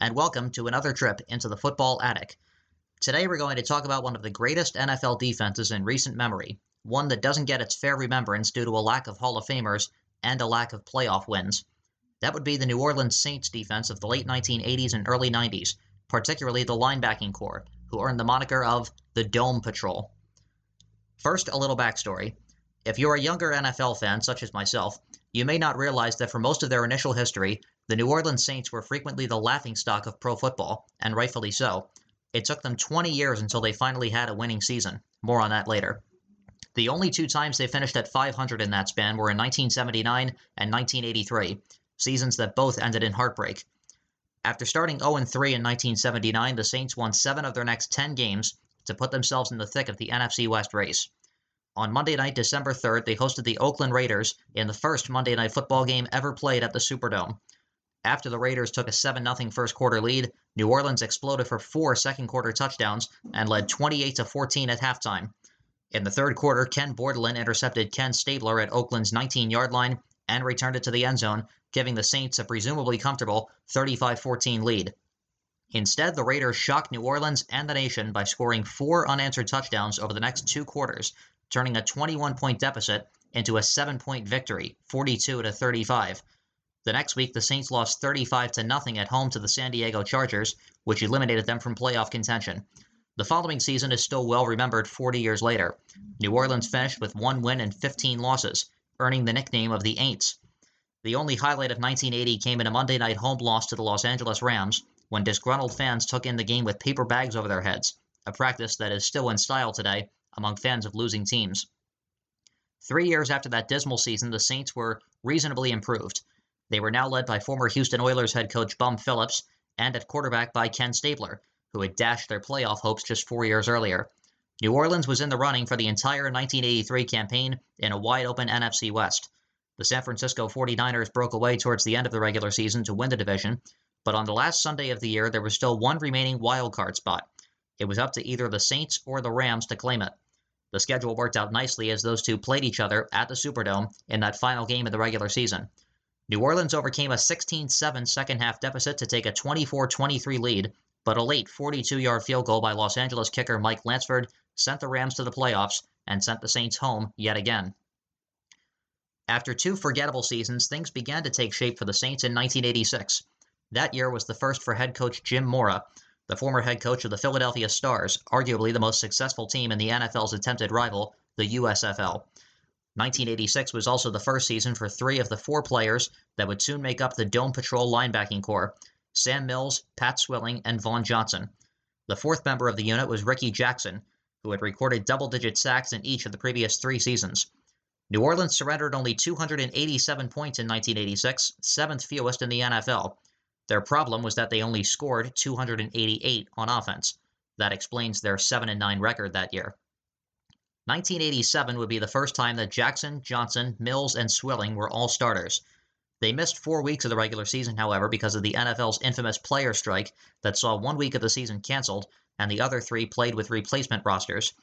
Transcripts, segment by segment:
and welcome to another trip into the football attic. Today we're going to talk about one of the greatest NFL defenses in recent memory, one that doesn't get its fair remembrance due to a lack of Hall of Famers and a lack of playoff wins. That would be the New Orleans Saints defense of the late 1980s and early 90s, particularly the linebacking corps, who earned the moniker of the Dome Patrol. First, a little backstory. If you're a younger NFL fan, such as myself, you may not realize that for most of their initial history, the New Orleans Saints were frequently the laughingstock of pro football, and rightfully so. It took them 20 years until they finally had a winning season. More on that later. The only two times they finished at 500 in that span were in 1979 and 1983, seasons that both ended in heartbreak. After starting 0 3 in 1979, the Saints won seven of their next 10 games to put themselves in the thick of the NFC West race. On Monday night, December 3rd, they hosted the Oakland Raiders in the first Monday night football game ever played at the Superdome. After the Raiders took a 7 0 first quarter lead, New Orleans exploded for four second quarter touchdowns and led 28 14 at halftime. In the third quarter, Ken Bordelon intercepted Ken Stabler at Oakland's 19 yard line and returned it to the end zone, giving the Saints a presumably comfortable 35 14 lead. Instead, the Raiders shocked New Orleans and the nation by scoring four unanswered touchdowns over the next two quarters, turning a 21 point deficit into a 7 point victory, 42 to 35. The next week, the Saints lost 35 to nothing at home to the San Diego Chargers, which eliminated them from playoff contention. The following season is still well remembered 40 years later. New Orleans finished with one win and 15 losses, earning the nickname of the Aints. The only highlight of 1980 came in a Monday night home loss to the Los Angeles Rams when disgruntled fans took in the game with paper bags over their heads, a practice that is still in style today among fans of losing teams. Three years after that dismal season, the Saints were reasonably improved. They were now led by former Houston Oilers head coach Bum Phillips and at quarterback by Ken Stabler, who had dashed their playoff hopes just four years earlier. New Orleans was in the running for the entire 1983 campaign in a wide open NFC West. The San Francisco 49ers broke away towards the end of the regular season to win the division, but on the last Sunday of the year, there was still one remaining wild card spot. It was up to either the Saints or the Rams to claim it. The schedule worked out nicely as those two played each other at the Superdome in that final game of the regular season. New Orleans overcame a 16-7 second half deficit to take a 24-23 lead, but a late 42-yard field goal by Los Angeles kicker Mike Lansford sent the Rams to the playoffs and sent the Saints home yet again. After two forgettable seasons, things began to take shape for the Saints in 1986. That year was the first for head coach Jim Mora, the former head coach of the Philadelphia Stars, arguably the most successful team in the NFL's attempted rival, the USFL. 1986 was also the first season for three of the four players that would soon make up the Dome Patrol linebacking corps Sam Mills, Pat Swilling, and Vaughn Johnson. The fourth member of the unit was Ricky Jackson, who had recorded double digit sacks in each of the previous three seasons. New Orleans surrendered only 287 points in 1986, seventh fewest in the NFL. Their problem was that they only scored 288 on offense. That explains their 7 9 record that year. 1987 would be the first time that Jackson, Johnson, Mills, and Swilling were all starters. They missed four weeks of the regular season, however, because of the NFL's infamous player strike that saw one week of the season canceled, and the other three played with replacement rosters.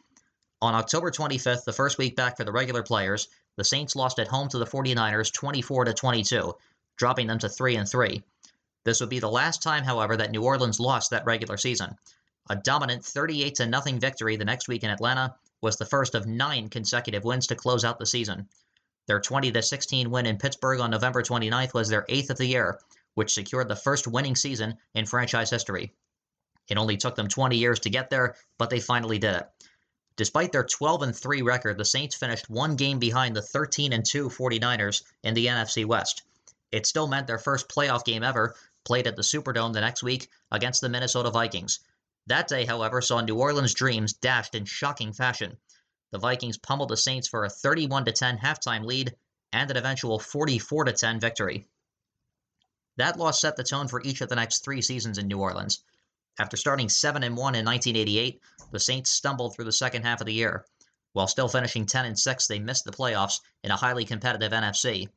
On October 25th, the first week back for the regular players, the Saints lost at home to the 49ers 24 to 22, dropping them to 3 and 3. This would be the last time, however, that New Orleans lost that regular season. A dominant 38 to nothing victory the next week in Atlanta was the first of nine consecutive wins to close out the season. Their 20 16 win in Pittsburgh on November 29th was their eighth of the year, which secured the first winning season in franchise history. It only took them 20 years to get there, but they finally did it. Despite their 12 and 3 record, the Saints finished one game behind the 13 and 2 49ers in the NFC West. It still meant their first playoff game ever, played at the Superdome the next week against the Minnesota Vikings. That day, however, saw New Orleans' dreams dashed in shocking fashion. The Vikings pummeled the Saints for a 31 10 halftime lead and an eventual 44 10 victory. That loss set the tone for each of the next three seasons in New Orleans. After starting 7 and 1 in 1988, the Saints stumbled through the second half of the year. While still finishing 10 and 6, they missed the playoffs in a highly competitive NFC.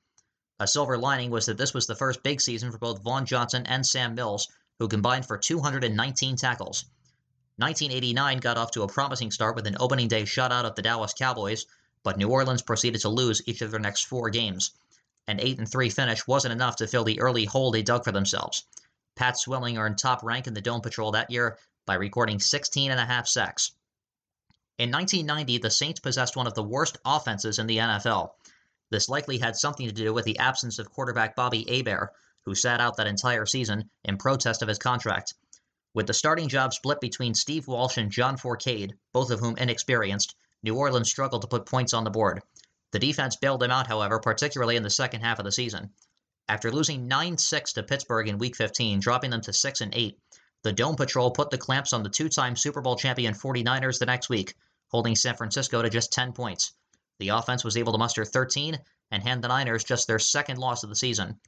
A silver lining was that this was the first big season for both Vaughn Johnson and Sam Mills, who combined for 219 tackles. 1989 got off to a promising start with an opening day shutout of the Dallas Cowboys, but New Orleans proceeded to lose each of their next four games. An 8 and 3 finish wasn't enough to fill the early hole they dug for themselves. Pat Swilling earned top rank in the Dome Patrol that year by recording 16 and a half sacks. In 1990, the Saints possessed one of the worst offenses in the NFL. This likely had something to do with the absence of quarterback Bobby Hebert, who sat out that entire season in protest of his contract. With the starting job split between Steve Walsh and John Fourcade, both of whom inexperienced, New Orleans struggled to put points on the board. The defense bailed them out, however, particularly in the second half of the season. After losing 9-6 to Pittsburgh in Week 15, dropping them to 6 and 8, the Dome Patrol put the clamps on the two-time Super Bowl champion 49ers the next week, holding San Francisco to just 10 points. The offense was able to muster 13 and hand the Niners just their second loss of the season.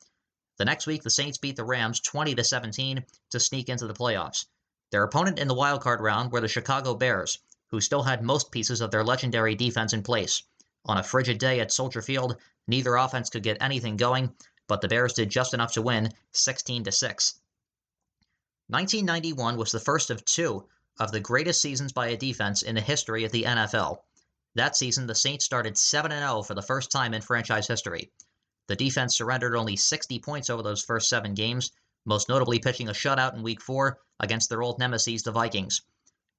The next week, the Saints beat the Rams 20 to 17 to sneak into the playoffs. Their opponent in the wildcard round were the Chicago Bears, who still had most pieces of their legendary defense in place. On a frigid day at Soldier Field, neither offense could get anything going, but the Bears did just enough to win 16 to 6. 1991 was the first of two of the greatest seasons by a defense in the history of the NFL. That season, the Saints started 7 0 for the first time in franchise history. The defense surrendered only 60 points over those first seven games, most notably pitching a shutout in Week 4 against their old nemesis, the Vikings.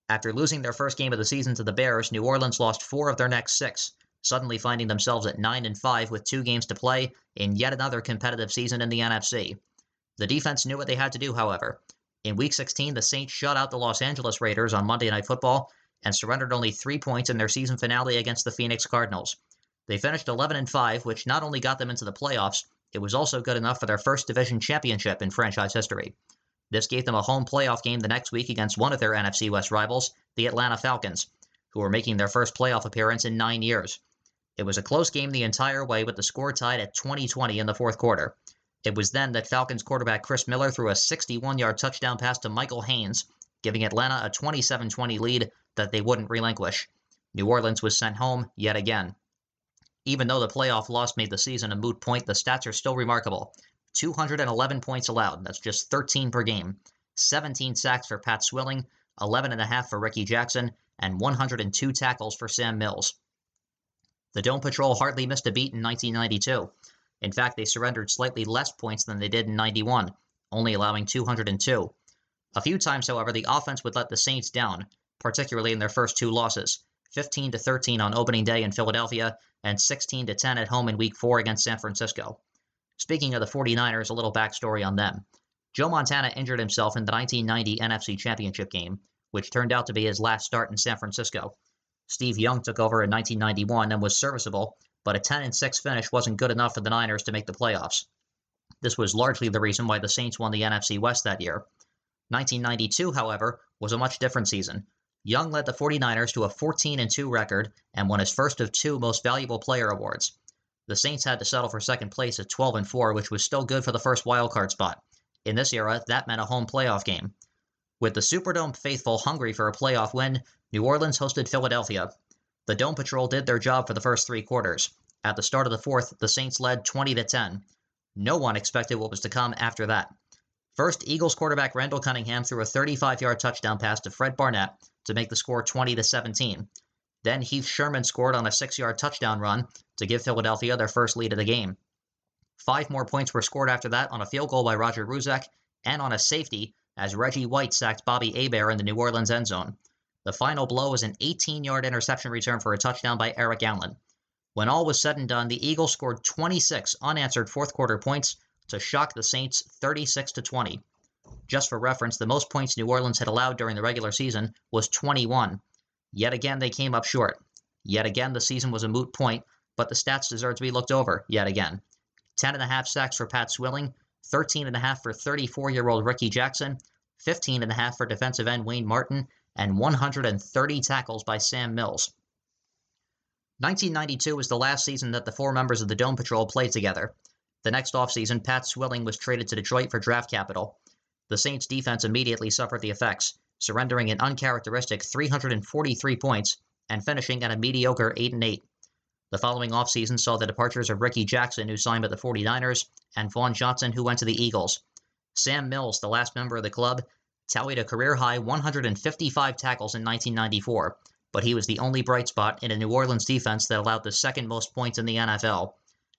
After losing their first game of the season to the Bears, New Orleans lost four of their next six, suddenly finding themselves at 9 and 5 with two games to play in yet another competitive season in the NFC. The defense knew what they had to do, however. In Week 16, the Saints shut out the Los Angeles Raiders on Monday Night Football and surrendered only three points in their season finale against the Phoenix Cardinals. They finished 11 and 5, which not only got them into the playoffs, it was also good enough for their first division championship in franchise history. This gave them a home playoff game the next week against one of their NFC West rivals, the Atlanta Falcons, who were making their first playoff appearance in nine years. It was a close game the entire way, with the score tied at 20-20 in the fourth quarter. It was then that Falcons quarterback Chris Miller threw a 61-yard touchdown pass to Michael Haynes, giving Atlanta a 27-20 lead that they wouldn't relinquish. New Orleans was sent home yet again. Even though the playoff loss made the season a moot point, the stats are still remarkable. 211 points allowed, that's just 13 per game. 17 sacks for Pat Swilling, 11.5 for Ricky Jackson, and 102 tackles for Sam Mills. The Dome Patrol hardly missed a beat in 1992. In fact, they surrendered slightly less points than they did in 91, only allowing 202. A few times, however, the offense would let the Saints down, particularly in their first two losses 15 to 13 on opening day in Philadelphia and 16 to 10 at home in week 4 against San Francisco. Speaking of the 49ers, a little backstory on them. Joe Montana injured himself in the 1990 NFC Championship game, which turned out to be his last start in San Francisco. Steve Young took over in 1991 and was serviceable, but a 10 and 6 finish wasn't good enough for the Niners to make the playoffs. This was largely the reason why the Saints won the NFC West that year. 1992, however, was a much different season. Young led the 49ers to a 14 2 record and won his first of two Most Valuable Player awards. The Saints had to settle for second place at 12 4, which was still good for the first wildcard spot. In this era, that meant a home playoff game. With the Superdome faithful hungry for a playoff win, New Orleans hosted Philadelphia. The Dome Patrol did their job for the first three quarters. At the start of the fourth, the Saints led 20 to 10. No one expected what was to come after that. First, Eagles quarterback Randall Cunningham threw a 35-yard touchdown pass to Fred Barnett to make the score 20 to 17. Then Heath Sherman scored on a 6-yard touchdown run to give Philadelphia their first lead of the game. Five more points were scored after that on a field goal by Roger Ruzek and on a safety as Reggie White sacked Bobby Hebert in the New Orleans end zone. The final blow was an 18 yard interception return for a touchdown by Eric Allen. When all was said and done, the Eagles scored 26 unanswered fourth quarter points to shock the Saints 36 to 20. Just for reference, the most points New Orleans had allowed during the regular season was 21. Yet again, they came up short. Yet again, the season was a moot point, but the stats deserve to be looked over yet again. 10.5 sacks for Pat Swilling, 13.5 for 34 year old Ricky Jackson, 15.5 for defensive end Wayne Martin, and 130 tackles by Sam Mills. 1992 was the last season that the four members of the Dome Patrol played together. The next offseason, Pat Swilling was traded to Detroit for draft capital. The Saints defense immediately suffered the effects, surrendering an uncharacteristic 343 points and finishing at a mediocre 8 and 8. The following offseason saw the departures of Ricky Jackson, who signed with the 49ers, and Vaughn Johnson, who went to the Eagles. Sam Mills, the last member of the club, tallied a career high 155 tackles in 1994, but he was the only bright spot in a New Orleans defense that allowed the second most points in the NFL.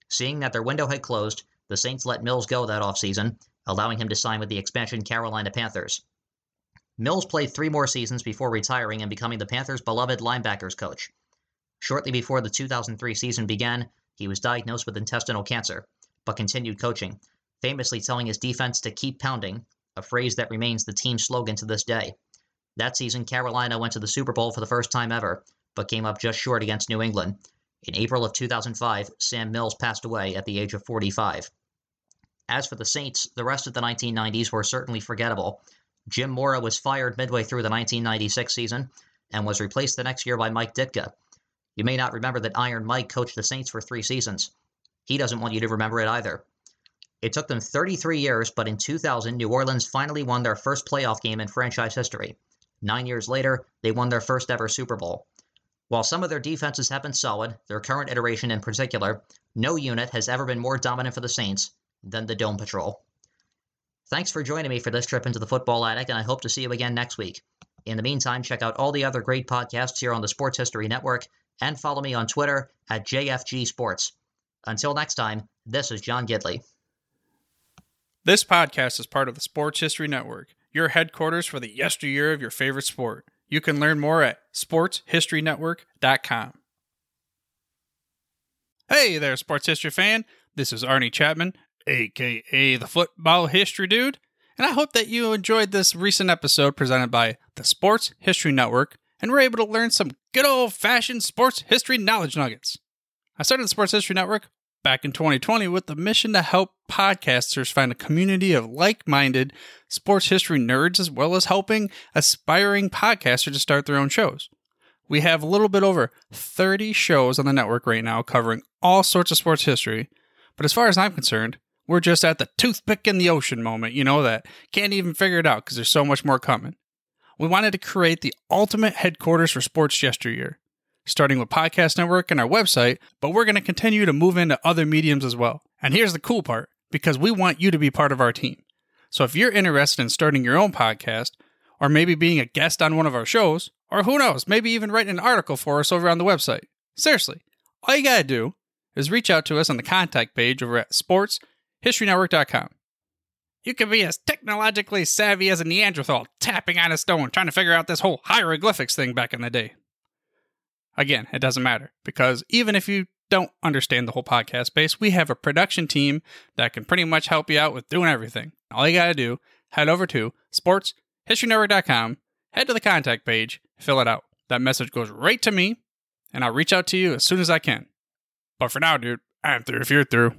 Seeing that their window had closed, the Saints let Mills go that offseason, allowing him to sign with the expansion Carolina Panthers. Mills played three more seasons before retiring and becoming the Panthers' beloved linebackers coach. Shortly before the 2003 season began, he was diagnosed with intestinal cancer, but continued coaching, famously telling his defense to keep pounding, a phrase that remains the team's slogan to this day. That season, Carolina went to the Super Bowl for the first time ever, but came up just short against New England. In April of 2005, Sam Mills passed away at the age of 45. As for the Saints, the rest of the 1990s were certainly forgettable. Jim Mora was fired midway through the 1996 season and was replaced the next year by Mike Ditka. You may not remember that Iron Mike coached the Saints for three seasons. He doesn't want you to remember it either. It took them 33 years, but in 2000, New Orleans finally won their first playoff game in franchise history. Nine years later, they won their first ever Super Bowl. While some of their defenses have been solid, their current iteration in particular, no unit has ever been more dominant for the Saints than the Dome Patrol. Thanks for joining me for this trip into the football attic, and I hope to see you again next week. In the meantime, check out all the other great podcasts here on the Sports History Network and follow me on Twitter at JFG Sports. Until next time, this is John Gidley. This podcast is part of the Sports History Network, your headquarters for the yesteryear of your favorite sport. You can learn more at sportshistorynetwork.com. Hey there, sports history fan. This is Arnie Chapman, aka the Football History Dude, and I hope that you enjoyed this recent episode presented by the Sports History Network and were able to learn some good old fashioned sports history knowledge nuggets. I started the Sports History Network back in 2020 with the mission to help podcasters find a community of like minded sports history nerds, as well as helping aspiring podcasters to start their own shows. We have a little bit over 30 shows on the network right now covering all sorts of sports history, but as far as I'm concerned, we're just at the toothpick in the ocean moment, you know, that can't even figure it out because there's so much more coming. We wanted to create the ultimate headquarters for sports yesteryear, starting with Podcast Network and our website, but we're going to continue to move into other mediums as well. And here's the cool part because we want you to be part of our team. So if you're interested in starting your own podcast, or maybe being a guest on one of our shows, or who knows, maybe even writing an article for us over on the website. Seriously, all you gotta do is reach out to us on the contact page over at sportshistorynetwork.com. You can be as technologically savvy as a Neanderthal tapping on a stone trying to figure out this whole hieroglyphics thing back in the day. Again, it doesn't matter because even if you don't understand the whole podcast space, we have a production team that can pretty much help you out with doing everything. All you got to do, head over to sportshistorynetwork.com, head to the contact page, fill it out. That message goes right to me, and I'll reach out to you as soon as I can. But for now, dude, I'm through if you're through.